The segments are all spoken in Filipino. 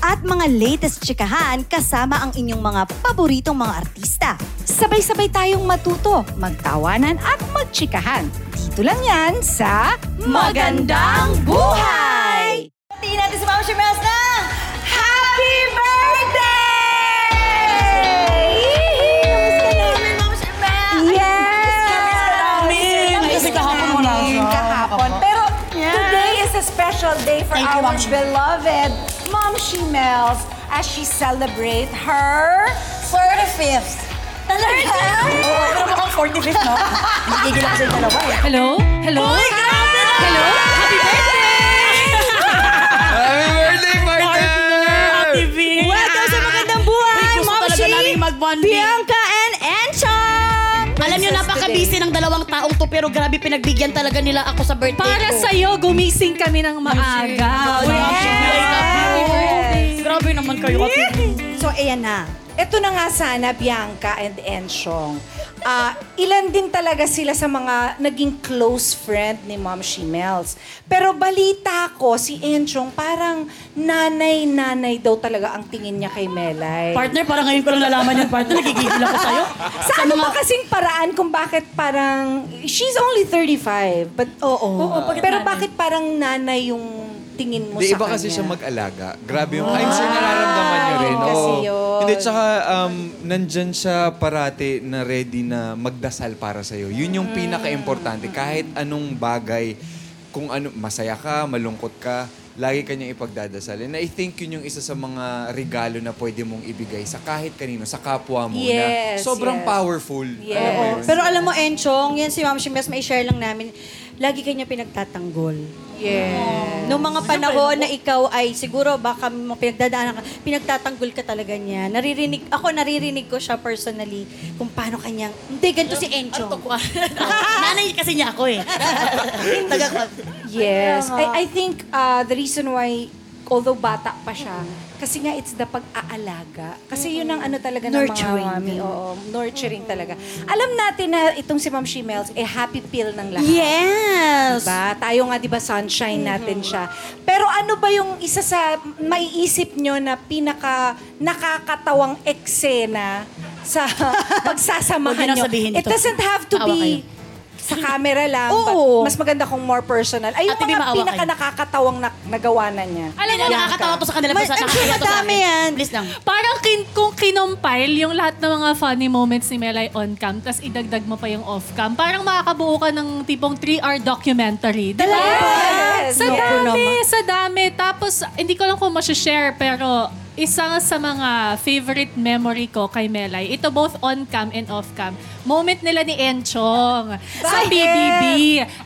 At mga latest chikahan kasama ang inyong mga paboritong mga artista. Sabay-sabay tayong matuto, magtawanan at magtsikahan. Dito lang yan sa Magandang Buhay! Tingnan natin si Mama Shirmels na! Happy birthday! Yes! Kasi kahapon wala siya. Kahapon. Pero today is a special day for Thank you, our Ma'am beloved Mom Shimels as she celebrate her 35th. Talaga? Oo, pero mukhang 45th, no? Hindi gigil ako sa yung dalawa eh. Hello? Hello? Hello? Happy birthday! Happy birthday, partner! TV! Welcome sa Magandang Buhay, Wait, Mom talaga namin. Bianca and Enchong! Alam nyo, napaka-busy ng dalawang taong to, pero grabe pinagbigyan talaga nila ako sa birthday Para ko. sa'yo, gumising kami ng maaga. Yes. Grabe naman kayo, Ate. So, ayan na. Ito na nga sana, Bianca and Enshong. Ah, ilan din talaga sila sa mga naging close friend ni Mom Shimels. Pero balita ko, si Enchong parang nanay-nanay daw talaga ang tingin niya kay Melay. Partner, parang ngayon ko lang nalaman yun, partner. Nagigigil ako sa'yo. sa ano ba kasing paraan kung bakit parang... She's only 35, but oo. Oo, bakit pero nanay? bakit parang nanay yung tingin mo Di sa iba kanya? kasi siya mag-alaga. Grabe yung, I'm sure nararamdaman niyo rin. yun kasi Oo. yun. Hindi, tsaka um, nandyan siya parati na ready na magdasal para sa'yo. Yun yung pinaka-importante. Kahit anong bagay, kung ano, masaya ka, malungkot ka, lagi kanyang ipagdadasal. And I think yun yung isa sa mga regalo na pwede mong ibigay sa kahit kanino, sa kapwa mo Yes, na sobrang yes. powerful. Yes. Alam mo yun? Pero alam mo, Enchong, yan si Mama Shirmels, may share lang namin, lagi kanya pinagtatanggol. Yes. Noong mga panahon na ikaw ay siguro baka mo pinagdadaanan ka, pinagtatanggol ka talaga niya. Naririnig, ako naririnig ko siya personally kung paano kanyang, hindi, ganito si Enchong. Nanay kasi niya ako eh. Taga- Yes. I, I think uh, the reason why, although bata pa siya, kasi nga it's the pag-aalaga. Kasi yun ang ano talaga ng Nurturing. mga mami. Oo, nurturing talaga. Alam natin na itong si Ma'am Shimels, eh happy pill ng lahat. Yes! Diba? Tayo nga, di ba, sunshine natin siya. Pero ano ba yung isa sa maiisip nyo na pinaka nakakatawang eksena sa pagsasamahan Huwag niyo nyo? nang sabihin It ito. doesn't have to Maawa be sa camera lang. Oo. But mas maganda kung more personal. Ay, yung Ate, mga maawa pinaka nakakatawang na, nagawa na niya. Alam mo, Hindi, nakakatawa to sa kanila. Ma- sa- I'm sure nakakatawa to sa madami akin. yan. Please lang. Parang kin kung kinompile yung lahat ng mga funny moments ni Melay on cam, tapos idagdag mo pa yung off cam, parang makakabuo ka ng tipong 3-hour documentary. Di ba? Yes! Sa Yes. dami, sa dami. Tapos, hindi ko lang kung share pero isa sa mga favorite memory ko kay Melay, ito both on-cam and off-cam, moment nila ni Enchong sa Bakit? BBB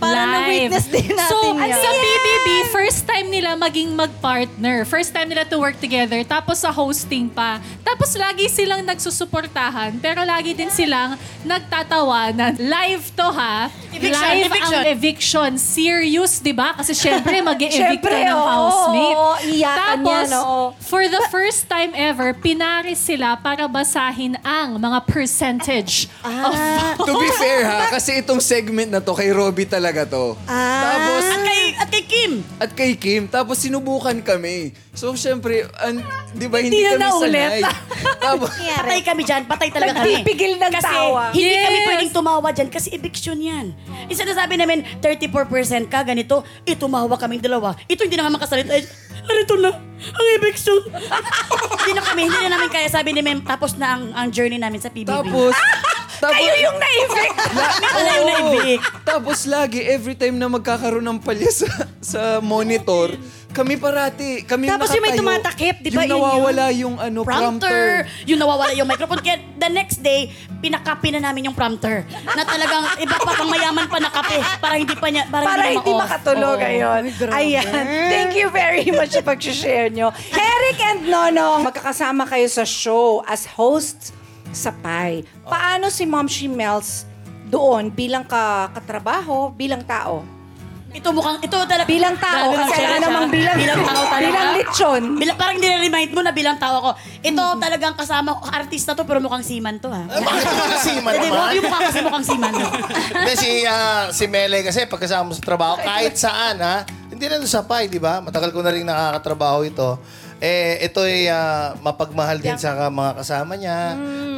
Parang live. na-witness din natin so, yan. sa BBB, first time nila maging mag-partner. First time nila to work together. Tapos sa hosting pa. Tapos lagi silang nagsusuportahan, pero lagi din silang nagtatawanan. Live to ha. Eviction, Live eviction. ang eviction. Serious, di ba? Kasi syempre, mag-evict ka Syempre, ng oo, housemate. oo, iyakan Tapos, yan, oo. for the first time ever, pinaris sila para basahin ang mga percentage of to be fair ha, kasi itong segment na to, kay Robby talaga to. Ah. Tapos, At kay, at kay Kim. at kay Kim, tapos sinubukan kami. So, syempre, an, di ba, hindi, Hindi na kami naulit. sanay. tapos, Patay kami dyan. Patay talaga kami. Nagpipigil ng kasi tawa. hindi Yes. kami pwedeng tumawa dyan kasi eviction yan. Isa na sabi namin, 34% ka, ganito. Eh, tumawa kaming dalawa. Ito hindi na nga makasalita. Eh, Narito na, ang eviction. hindi na kami, hindi na namin kaya sabi ni Mem, tapos na ang, ang journey namin sa PBB. tapos, tapos, Kayo yung na-evict! Wala yung na-evict. Tapos lagi, every time na magkakaroon ng palya sa, sa monitor, kami parati, kami Tapos yung may nakatayo. tumatakip, di ba? Yung Yun nawawala yung, ano, prompter. prompter. Yung nawawala yung microphone. Kaya the next day, pinakapi na namin yung prompter. Na talagang iba pa pang mayaman pa na kape para hindi pa niya, para, Para hindi ma-off. makatulog Oo. ngayon. Ayan. Thank you very much sa pag-share nyo. Eric and Nono, magkakasama kayo sa show as hosts sa Pi. Paano si Mom Shimels doon bilang ka katrabaho, bilang tao? Ito mukhang, ito talaga. Bilang tao, kasi Ma'am ano namang siya. bilang, bilang tao talaga. bilang lechon. Bilang, parang nire-remind mo na bilang tao ako. Ito talagang kasama, artista to pero mukhang seaman to ha. Bakit naman si Man Hindi, naman? yung mukha kasi mukhang seaman. no? Hindi, si, ah, si Mele kasi pagkasama mo sa trabaho, kahit saan ha, hindi na doon sa PAI, di ba? Matagal ko na rin nakakatrabaho ito. Eh, ito ay ah, mapagmahal din sa ka- mga kasama niya.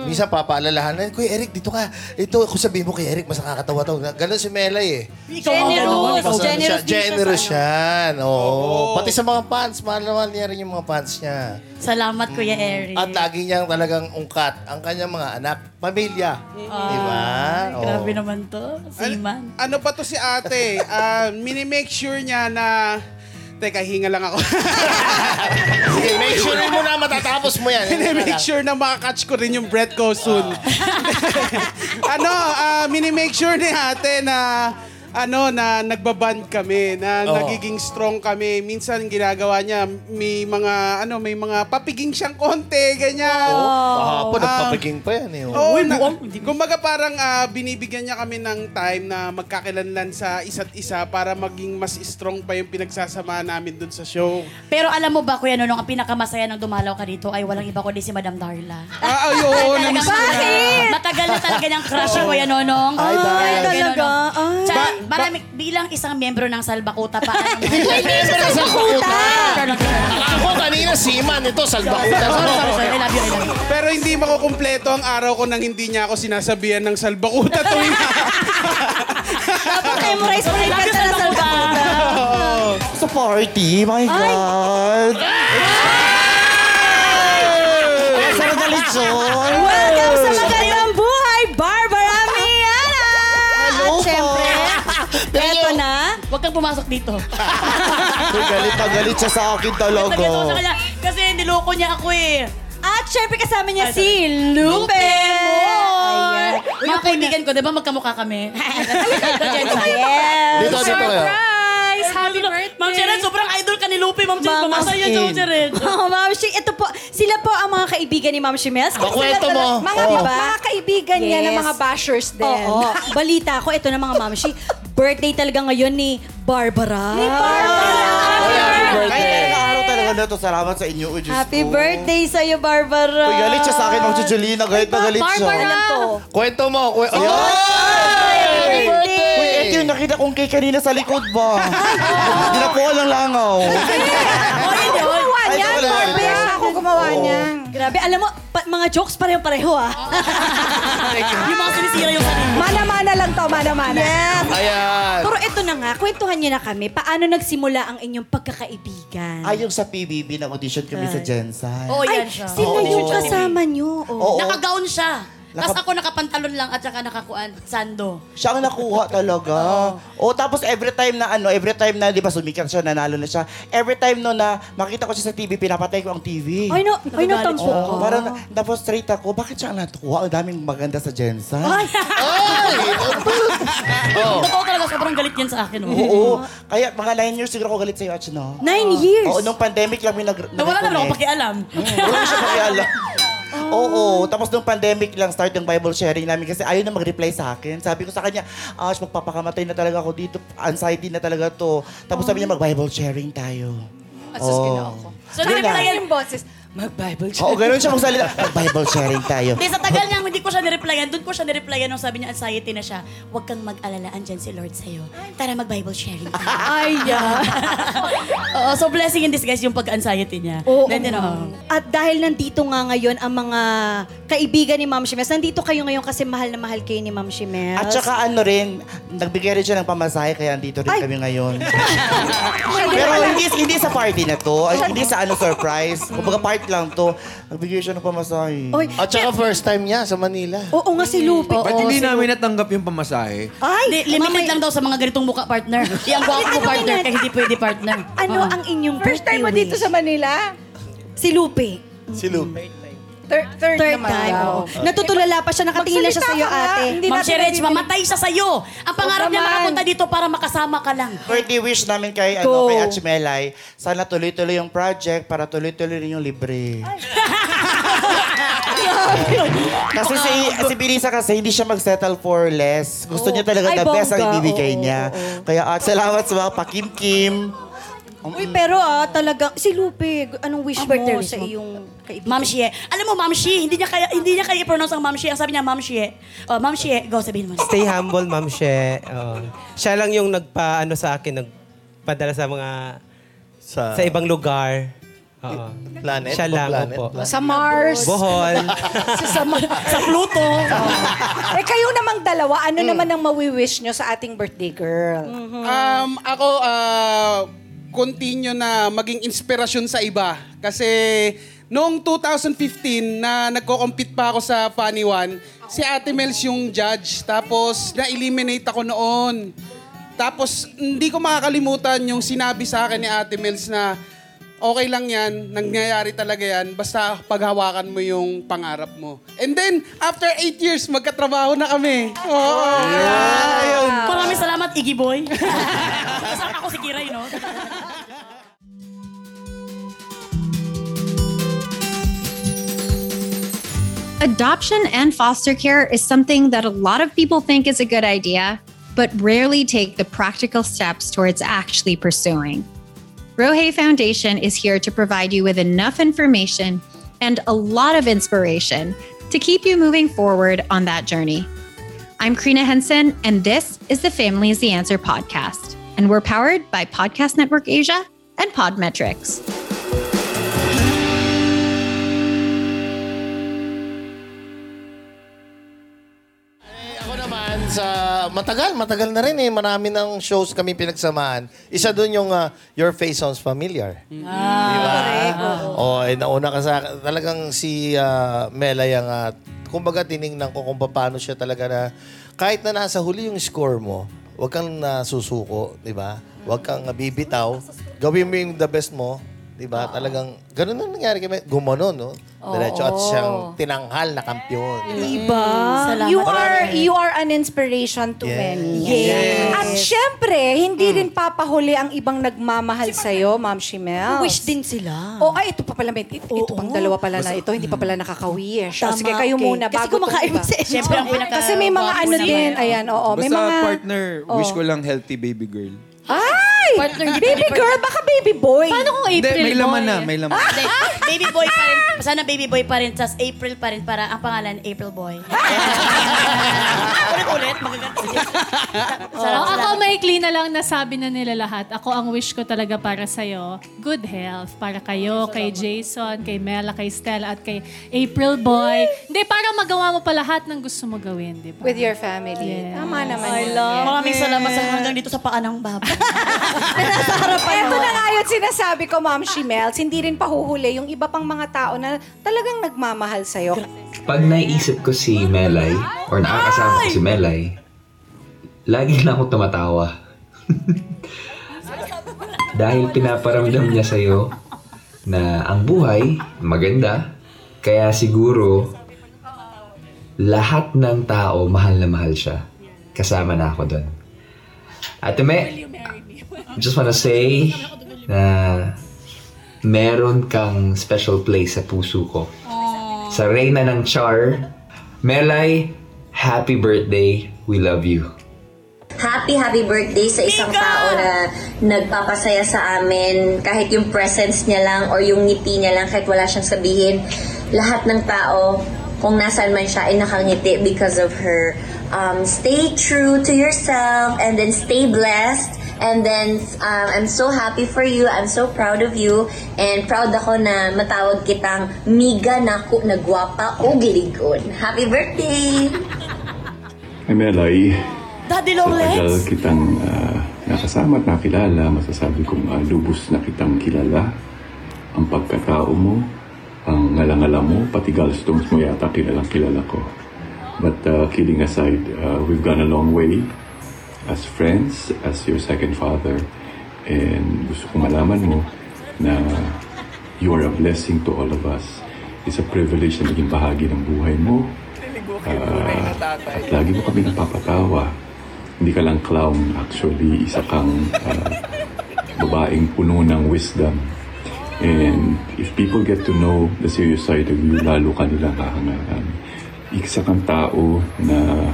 Minsan papaalalahan, Kuya Eric, dito ka. Ito, kung sabihin mo kay Eric, mas nakakatawa to. Ganon si Melay eh. Generous. ano, Mas ano Generous siya, din siya generous sa yan. Oo. Pati sa mga fans, mahal naman niya rin yung mga fans niya. Salamat, Kuya Eric. At lagi niyang talagang ungkat ang kanyang mga anak, pamilya. Di ba? Oo. Grabe naman to, seaman. Ano pa to si ate? Ah, mini-make sure niya na... Teka, hinga lang ako. Sige, make sure mo na matatapos mo yan. mini-make sure na makakatch ko rin yung breath ko soon. ano, ah, mini-make sure ni ate na ano na nagbaband kami, na Oo. nagiging strong kami. Minsan ginagawa niya may mga ano, may mga papiging siyang konti, ganyan. Kahapon, Ah. nagpapaging pa yan eh. oh. Oo, Uy, na, kumbaga parang ah, binibigyan niya kami ng time na magkakilanlan sa isa't isa para maging mas strong pa yung pinagsasamahan namin dun sa show. Pero alam mo ba, Kuya Nonong, ang pinakamasaya ng dumalaw ka dito ay walang iba kundi si Madam Darla. Ah, ay, oo, namiss ko na. Bakit? Matagal na talaga niyang crush si Kuya Nonong. Ay. Kuya Talaga? Ay. Marami, bilang isang miyembro ng Salbakuta pa. Hindi sa Salbakuta! Ako kanina, Siman. Ito, Salbakuta. Sorry, sorry, sorry. I love you, I love you. Pero hindi makukumpleto ang araw ko nang hindi niya ako sinasabihan ng salbakuta tuwing Dapat memorize mo na yung kanta na Salbakuta. Sa party, my God! Ay! Na lechon! Welcome sa magandang pumasok dito. Uy, galit na galit siya sa akin talaga. Tagay ako sa kanya. Kasi niloko niya ako eh. At syempre kasama niya si Lupe Moore. Mga kaibigan ko, di ba magkamukha kami? Yes. Dito, dito kayo. Surprise! Happy birthday! Ma'am Sharon, sobrang idol ka ni Lupe. Ma'am Sharon, Ma'am, masaya siya, Ma'am Sharon. Oh, Ma'am Shi, ito po, sila po ang mga kaibigan ni Ma'am Shimes. Bakwento mo. Mga, Oo. mga kaibigan niya Yes. ng mga bashers din. Oo. Balita ko, ito na mga Ma'am Shi, birthday talaga ngayon ni Barbara. Ni Happy Ay, birthday. talaga araw talaga na to. Salamat sa inyo, Diyos Happy ko. birthday sa'yo, Barbara. Uy, galit siya sa akin, Ma'am Julina. Galit na galit siya. Barbara! Alam ko. Kwento mo. Kwe- Ay! Happy birthday! Uy, ito yung nakita kong cake kanina sa likod ba? Hindi na po ng langaw. Oh, hindi, oh. Gumawa Ay, niyan, wala, Barbie. Gumawa niyan. Grabe, alam mo, pa- mga jokes pareho-pareho ah. Yung mga sinisira yung sarili. Mana-mana lang to, mana-mana. Yes. Ayan. Pero ito na nga, kwentuhan niyo na kami. Paano nagsimula ang inyong pagkakaibigan? Ay, yung sa PBB, nag-audition kami sa Jensen. Oo, Ay, yan siya. sila Oo. yung kasama niyo. Oh. Oo. Nakagown siya. Tapos Naka- ako nakapantalon lang at saka nakakuan, sando. Siya ang nakuha talaga. O tapos every time na ano, every time na 'di ba sumikat siya, nanalo na siya. Every time no na makita ko siya sa TV, pinapatay ko ang TV. Ay, no, ay, natampo siya. ko. Oh, parang tapos straight ako, bakit siya ang natuwa? Ang daming maganda sa Jensen. Ay! Oh. Totoo talaga, sobrang galit yan sa akin. Oh. Oo. Kaya mga nine years siguro ako galit sa'yo, Ach, no? Nine years? Oo, nung pandemic lang may nag Na wala naman ako pakialam. Wala siya pakialam. Oo, tapos nung pandemic lang start yung Bible sharing namin kasi ayaw na mag-reply sa akin. Sabi ko sa kanya, Ash, magpapakamatay na talaga ako dito. Anxiety na talaga to. Tapos sabi niya, mag-Bible sharing tayo. Asus, ako. So, nireply yung boses, mag-Bible Oo, ganun siya magsalita. Mag-Bible sharing tayo. Hindi, sa tagal niyang hindi ko siya nireplyan, doon ko siya nireplyan nung sabi niya, anxiety na siya. Huwag kang mag-alala, andyan si Lord sa'yo. Tara, mag-Bible sharing tayo. Ay, yeah. Oo, so blessing in disguise yung pag-anxiety niya. Oo. Then, you know, At dahil nandito nga ngayon ang mga kaibigan ni Ma'am Shimes, nandito kayo ngayon kasi mahal na mahal kayo ni Ma'am Shimes. At saka ano rin, nagbigay rin siya ng pamasahe kaya andito rin Ay. kami ngayon. Pero hindi hindi sa party na to, ay, hindi sa ano surprise. Kumbaga part lang to. Nagbigay siya ng pamasahe. Oy, At saka first time niya sa Manila. oo nga si Lupe. Ba't hindi si namin natanggap yung pamasahe? Ay, Hindi, limited mamay- lang daw sa mga ganitong muka partner. Yung gwapo Ano partner, yan? kaya hindi pwede partner. Ano Oo. ang inyong First time mo dito wish? sa Manila? Si Lupe. Si Lupe. Third, third, Third naman time. daw. oo. Natutulala pa siya, nakatingin na siya Magsalita sa'yo, ka nga. ate. Hindi Ma'am natin Sherech, nabibili- mamatay siya sa'yo. Ang pangarap niya naman. makapunta dito para makasama ka lang. Birthday wish namin kay, Go. ano, kay Achmelay, sana tuloy-tuloy yung project para tuloy-tuloy rin yung libre. Kasi si, si Bilisa kasi hindi siya mag-settle for less. Gusto niya talaga Ay, the best ang bongga. ibibigay Oo, niya. Kaya at salamat sa mga pakim-kim. Uy, pero ah, talaga, si Lupe, anong wish mo sa mo? iyong kaibigan? Ma'am Shie. Alam mo, Ma'am Shie, hindi niya kaya hindi niya kaya i-pronounce ang Ma'am Shie. Ang sabi niya, Ma'am Shie. Oh, Ma'am Shie, go sabihin mo. na. Stay humble, Ma'am She. Oo. siya lang yung nagpa-ano sa akin, nagpadala sa mga Sa, sa ibang lugar. Oo. planet? Siya lang, planet? opo. Planet? Sa Mars. Bohol. sa, Sa Pluto. eh kayo namang dalawa, ano naman ang mawi-wish nyo sa ating birthday girl? Um, ako, uh, continue na maging inspirasyon sa iba. Kasi noong 2015 na nagko-compete pa ako sa Funny One, si Ate Mels yung judge. Tapos na-eliminate ako noon. Tapos hindi ko makakalimutan yung sinabi sa akin ni Ate Mels na okay lang yan, nangyayari talaga yan, basta paghawakan mo yung pangarap mo. And then, after 8 years, magkatrabaho na kami. Oo. Maraming salamat, Iggy Boy. Kasama ako si Kiray, no? Adoption and foster care is something that a lot of people think is a good idea, but rarely take the practical steps towards actually pursuing. Rohe Foundation is here to provide you with enough information and a lot of inspiration to keep you moving forward on that journey. I'm Krina Henson, and this is the Family is the Answer podcast. And we're powered by Podcast Network Asia and Podmetrics. Sa matagal, matagal na rin eh. Marami ng shows kami pinagsamaan. Isa doon yung uh, Your Face Sounds Familiar. Ah, Di ba? Oo, eh, nauna ka sa talagang si uh, Mela yung, uh, kumbaga tiningnan ko kung paano siya talaga na, kahit na nasa huli yung score mo, huwag kang nasusuko, di ba? Huwag kang bibitaw. Gawin mo yung the best mo, di ba? Talagang, ganun ang nangyari kay Mela. Gumanon, no? Diretso at siyang tinanghal na kampiyon. Diba? Salamat. You are you are an inspiration to Yes. many. Yes. At syempre, hindi rin papahuli ang ibang nagmamahal sa'yo, Ma'am Shimel. Wish din sila. Oh, ay, ito pa pala. Ito, ito pang dalawa pala na ito. Hindi pa pala nakaka-wish. O, Tama, sige, kayo okay. muna. Kasi Bago kumakain si Enzo. Siyempre, ang pinaka... Kasi may mga ano din. Ayan, oo. May Basta mga... partner, wish ko lang healthy baby girl. Ay! Partner, hindi baby girl, baka baby boy. Paano kung Hindi, April may laman boy? na, may laman. Hindi, baby boy pa rin. Sana baby boy pa rin. Tapos April pa rin para ang pangalan April Boy. Ulit-ulit, magaganda siya. Oh, ako maikli na lang nasabi na nila lahat. Ako ang wish ko talaga para sa'yo, good health. Para kayo, kay Jason, kay Mela, kay Stella, at kay April Boy. Hindi, para magawa mo pa lahat ng gusto mo gawin, di ba? With your family. Tama naman. I yun. love Maraming salamat sa hanggang dito sa paa ng baba. Nasa harapan Ito na nga yun sinasabi ko, Ma'am Shimels. Hindi rin pahuhuli yung iba pang mga tao na talagang nagmamahal sa'yo. Pag naiisip ko si Melay, or nakakasama ko si Melay, lagi na ako tumatawa. Dahil pinaparamdam niya sa'yo na ang buhay maganda, kaya siguro lahat ng tao mahal na mahal siya. Kasama na ako doon. Ate Me, just wanna say na meron kang special place sa puso ko. Sa Reyna ng Char, Melay, happy birthday. We love you. Happy, happy birthday sa isang tao na nagpapasaya sa amin. Kahit yung presence niya lang or yung ngiti niya lang, kahit wala siyang sabihin. Lahat ng tao, kung nasaan man siya, ay nakangiti because of her. Um, stay true to yourself and then stay blessed. And then, um, I'm so happy for you. I'm so proud of you. And proud ako na matawag kitang miga na ko na gwapa o giligon. Happy birthday! Ay, Melay, Daddy sa Long Legs. kitang ah, nakasama at nakilala, masasabi kong ah, lubos na kitang kilala. Ang pagkatao mo, ang ngalangala mo, pati gallstones mo yata kilalang kilala ko. But ah, kidding aside, ah, we've gone a long way as friends, as your second father. And gusto kong malaman mo na you are a blessing to all of us. It's a privilege na maging bahagi ng buhay mo. Ah, at lagi mo kami napapatawa. Hindi ka lang clown, actually, isa kang ah, babaeng puno ng wisdom. And if people get to know the serious side of you, lalo ka nilang kahangahan. Isa kang tao na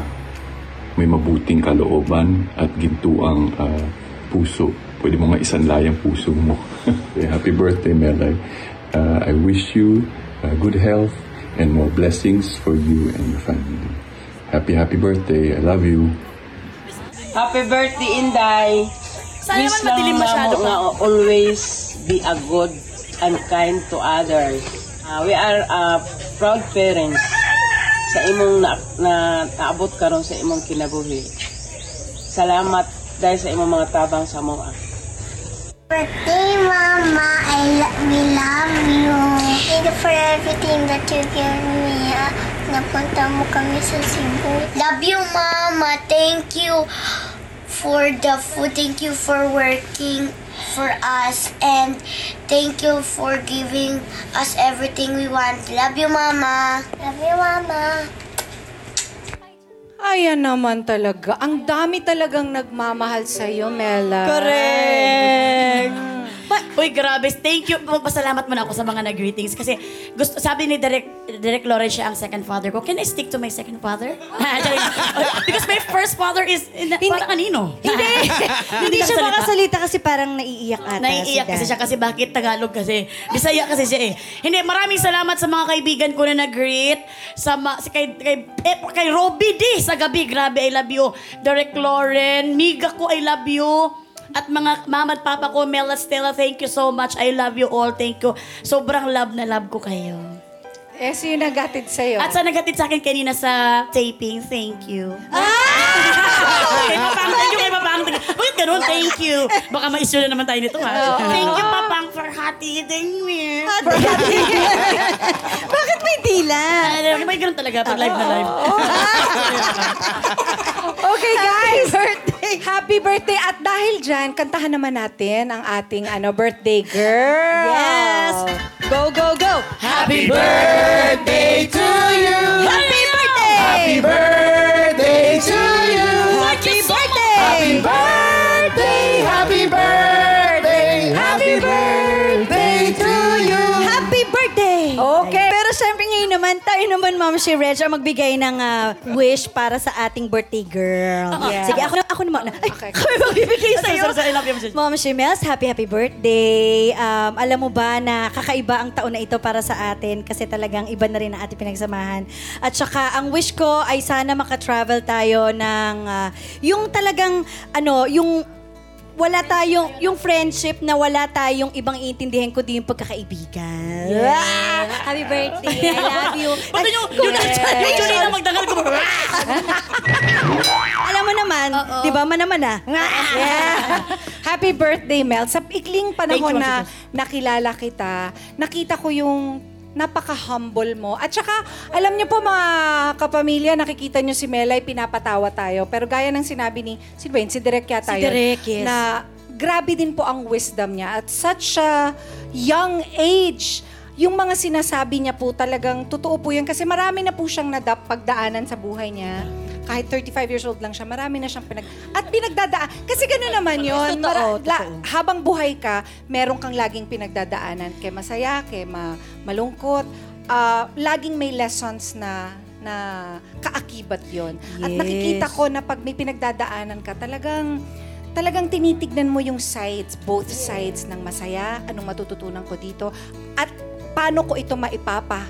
may mabuting kalooban at gintuang ah, puso. Pwede mo nga isanlay ang puso mo. Okay, Happy birthday, Melay. Uh, I wish you uh, good health and more blessings for you and your family. Happy, happy birthday. I love you. Happy birthday, Inday. Sana Wish naman madilim masyado nga always be a good and kind to others. Ah, we are uh, proud parents sa imong na, na naabot karon sa imong kinabuhi. Salamat dahil sa imong mga tabang sa mga. Birthday, Mama. I lo- we love you. Thank you for everything that you gave me. Napunta mo kami sa Cebu. Love you, Mama. Thank you for the food. Thank you for working for us. And thank you for giving us everything we want. Love you, Mama. Love you, Mama. Ayan naman talaga. Ang dami talagang nagmamahal sa'yo, Mela. Correct. Ma- Uy, grabe. Thank you. Magpasalamat muna ako sa mga nag-greetings. Kasi gusto, sabi ni Derek, Derek Lawrence siya ang second father ko. Can I stick to my second father? First father is, in, parang kanino? Hindi. Hindi siya nagsalita. makasalita kasi parang naiiyak ata. Naiiyak si kasi siya kasi bakit Tagalog kasi. Bisaya kasi siya eh. Hindi, maraming salamat sa mga kaibigan ko na nag-greet. Sa ma- si kay, kay, eh, kay Robby D sa gabi. Grabe, I love you. Derek Lauren, Miga ko, I love you. At mga mama at papa ko, Mel at Stella, thank you so much. I love you all. Thank you. Sobrang love na love ko kayo. Eh, sino nagatid sa'yo? At sa nagatid sa akin kanina sa taping, thank you. Kay Papang, thank you kay Papang. Bakit ganun? Thank you. Baka ma-issue na naman tayo nito ha. Thank you, Papang, for hatiding me. Bakit may tila? Ano, may ganun talaga pag live na live. Okay, guys. Happy birthday. At dahil dyan, kantahan naman natin ang ating ano birthday girl. Yes. Go, go, go. Happy birthday to you. Happy birthday. Happy birthday to you. Happy birthday. Happy birthday. Ma'am si Reg, ang magbigay ng ah, wish para sa ating birthday girl. Yeah. Sige, ako, na- ako naman. Ay, Okay. kami magbibigay Sorry, sa'yo. sorry, sorry, I love you. Ma'am Shimels, happy, happy birthday. Um, alam mo ba na kakaiba ang taon na ito para sa atin kasi talagang iba na rin ang ating pinagsamahan. At saka, ang wish ko ay sana makatravel tayo ng ah, yung talagang, ano, yung wala tayong, yung friendship na wala tayong ibang iintindihan kundi yung pagkakaibigan. Ah! Happy birthday. I love you. Ba't yung, yung, yung Julie na magdangal ko. Alam mo naman, di ba, manaman ah. Yeah. Happy birthday, Mel. Sa ikling panahon Thank you, na nakilala kita, nakita ko yung napaka-humble mo. At saka, alam niyo po mga kapamilya, nakikita niyo si Melay, pinapatawa tayo. Pero gaya ng sinabi ni, si Dwayne, si Direk yata Si yun, Direk, yes. na grabe din po ang wisdom niya. At such a young age, yung mga sinasabi niya po talagang totoo po yun. Kasi marami na po siyang nadap pagdaanan sa buhay niya. Kahit 35 years old lang siya, marami na siyang pinag... At pinagdadaan. Kasi gano'n naman yun. Totoo, la- totoo. habang buhay ka, meron kang laging pinagdadaanan. Kay masaya, kay ma- malungkot. Ah, laging may lessons na na kaakibat yon At Yes. nakikita ko na pag may pinagdadaanan ka, talagang talagang tinitignan mo yung sides, both sides ng masaya, anong matututunan ko dito, at paano ko ito maipapa,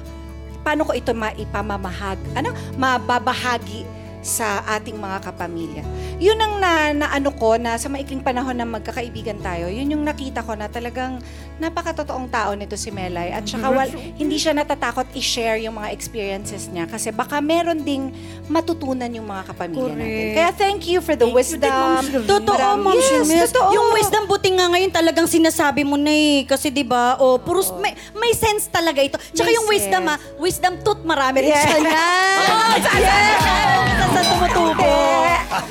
paano ko ito maipamamahag, ano, mababahagi sa ating mga kapamilya. Yun ang na, na ano ko na sa maikling panahon na magkakaibigan tayo, yun yung nakita ko na talagang napakatotoong tao nito si Melay. At saka wal, hindi siya natatakot i-share yung mga experiences niya kasi baka meron ding matutunan yung mga kapamilya natin. Correct. Kaya thank you for the wisdom. Totoo, Marami- Ma'am Yes, Shimels. totoo. Yung wisdom, buti nga ngayon talagang sinasabi mo na eh. Kasi di ba, oh, puros, may, may sense talaga ito. Tsaka May yung wisdom sense. ah, wisdom tooth marami rin Yeah. siya na. Oh, yes! Sa, sa tumutubo.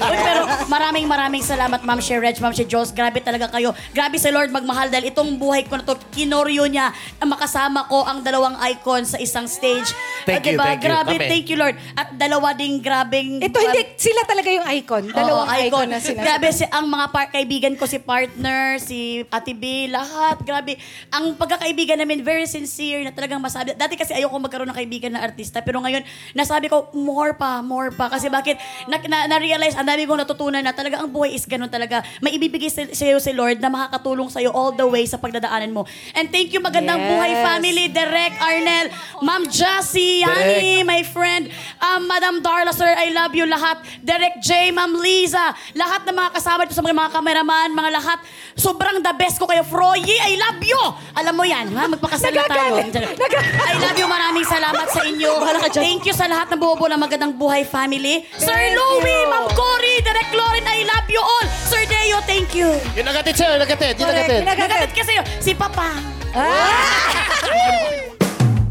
Uy, pero maraming maraming salamat, Ma'am Shea Reg, Ma'am Shea Jones. Grabe talaga kayo. Grabe si Lord magmahal dahil itong buhay ko na to, kinoryo niya na makasama ko ang dalawang icon sa isang stage. Thank Ah, you, diba? thank you. Grabe, thank you, Lord. At dalawa ding grabing... Ito hindi, sila talaga yung icon. Dalawang Oo, icon. na sinasabi. Grabe si ang mga par- kaibigan ko si partner, si Ate B, lahat. Grabe. Ang pagkakaibigan namin very sincere na talagang masabi. Dati kasi ayoko magkaroon ng kaibigan na artista pero ngayon nasabi ko more pa, more pa kasi bakit na, na, na-realize ang dami kong natutunan na talaga ang buhay is ganun talaga. May ibibigay sa iyo si Lord na makakatulong sa iyo all the way sa pagdadaanan mo. And thank you magandang Yes. buhay family, Derek Arnel, Ma'am Jassy, Yani, my friend, um, Madam Darla, sir, I love you lahat. Derek J, Ma'am Liza, lahat ng mga kasama dito sa mga, mga kameraman, mga lahat. Sobrang the best ko kayo. Froye, I love you! Alam mo yan, ha? Magpakasal na tayo. I love you. Maraming salamat sa inyo. Thank you sa lahat ng buo ng magandang buhay family. Sir Louie, Ma'am Cory, Derek Lauren, I love you all. Sir Deo, thank you. Yung nagatid sa'yo, nagatid. Yung nagatid. Nagagat kasi yun. Si Papa.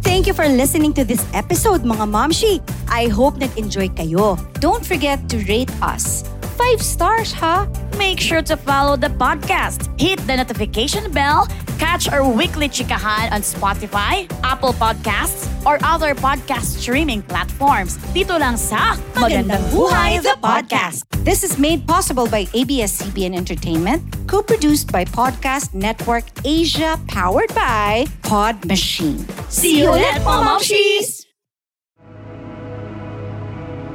Thank you for listening to this episode, mga Momshi. I hope nag-enjoy kayo. Don't forget to rate us. Five stars, ha? Make sure to follow the podcast. Hit the notification bell. Catch our weekly chikahan on Spotify, Apple Podcasts, or other podcast streaming platforms. Dito lang sa Magandang Buhay, the podcast. This is made possible by ABS-CBN Entertainment, co-produced by Podcast Network Asia, powered by Pod Machine. See you mga Momshies!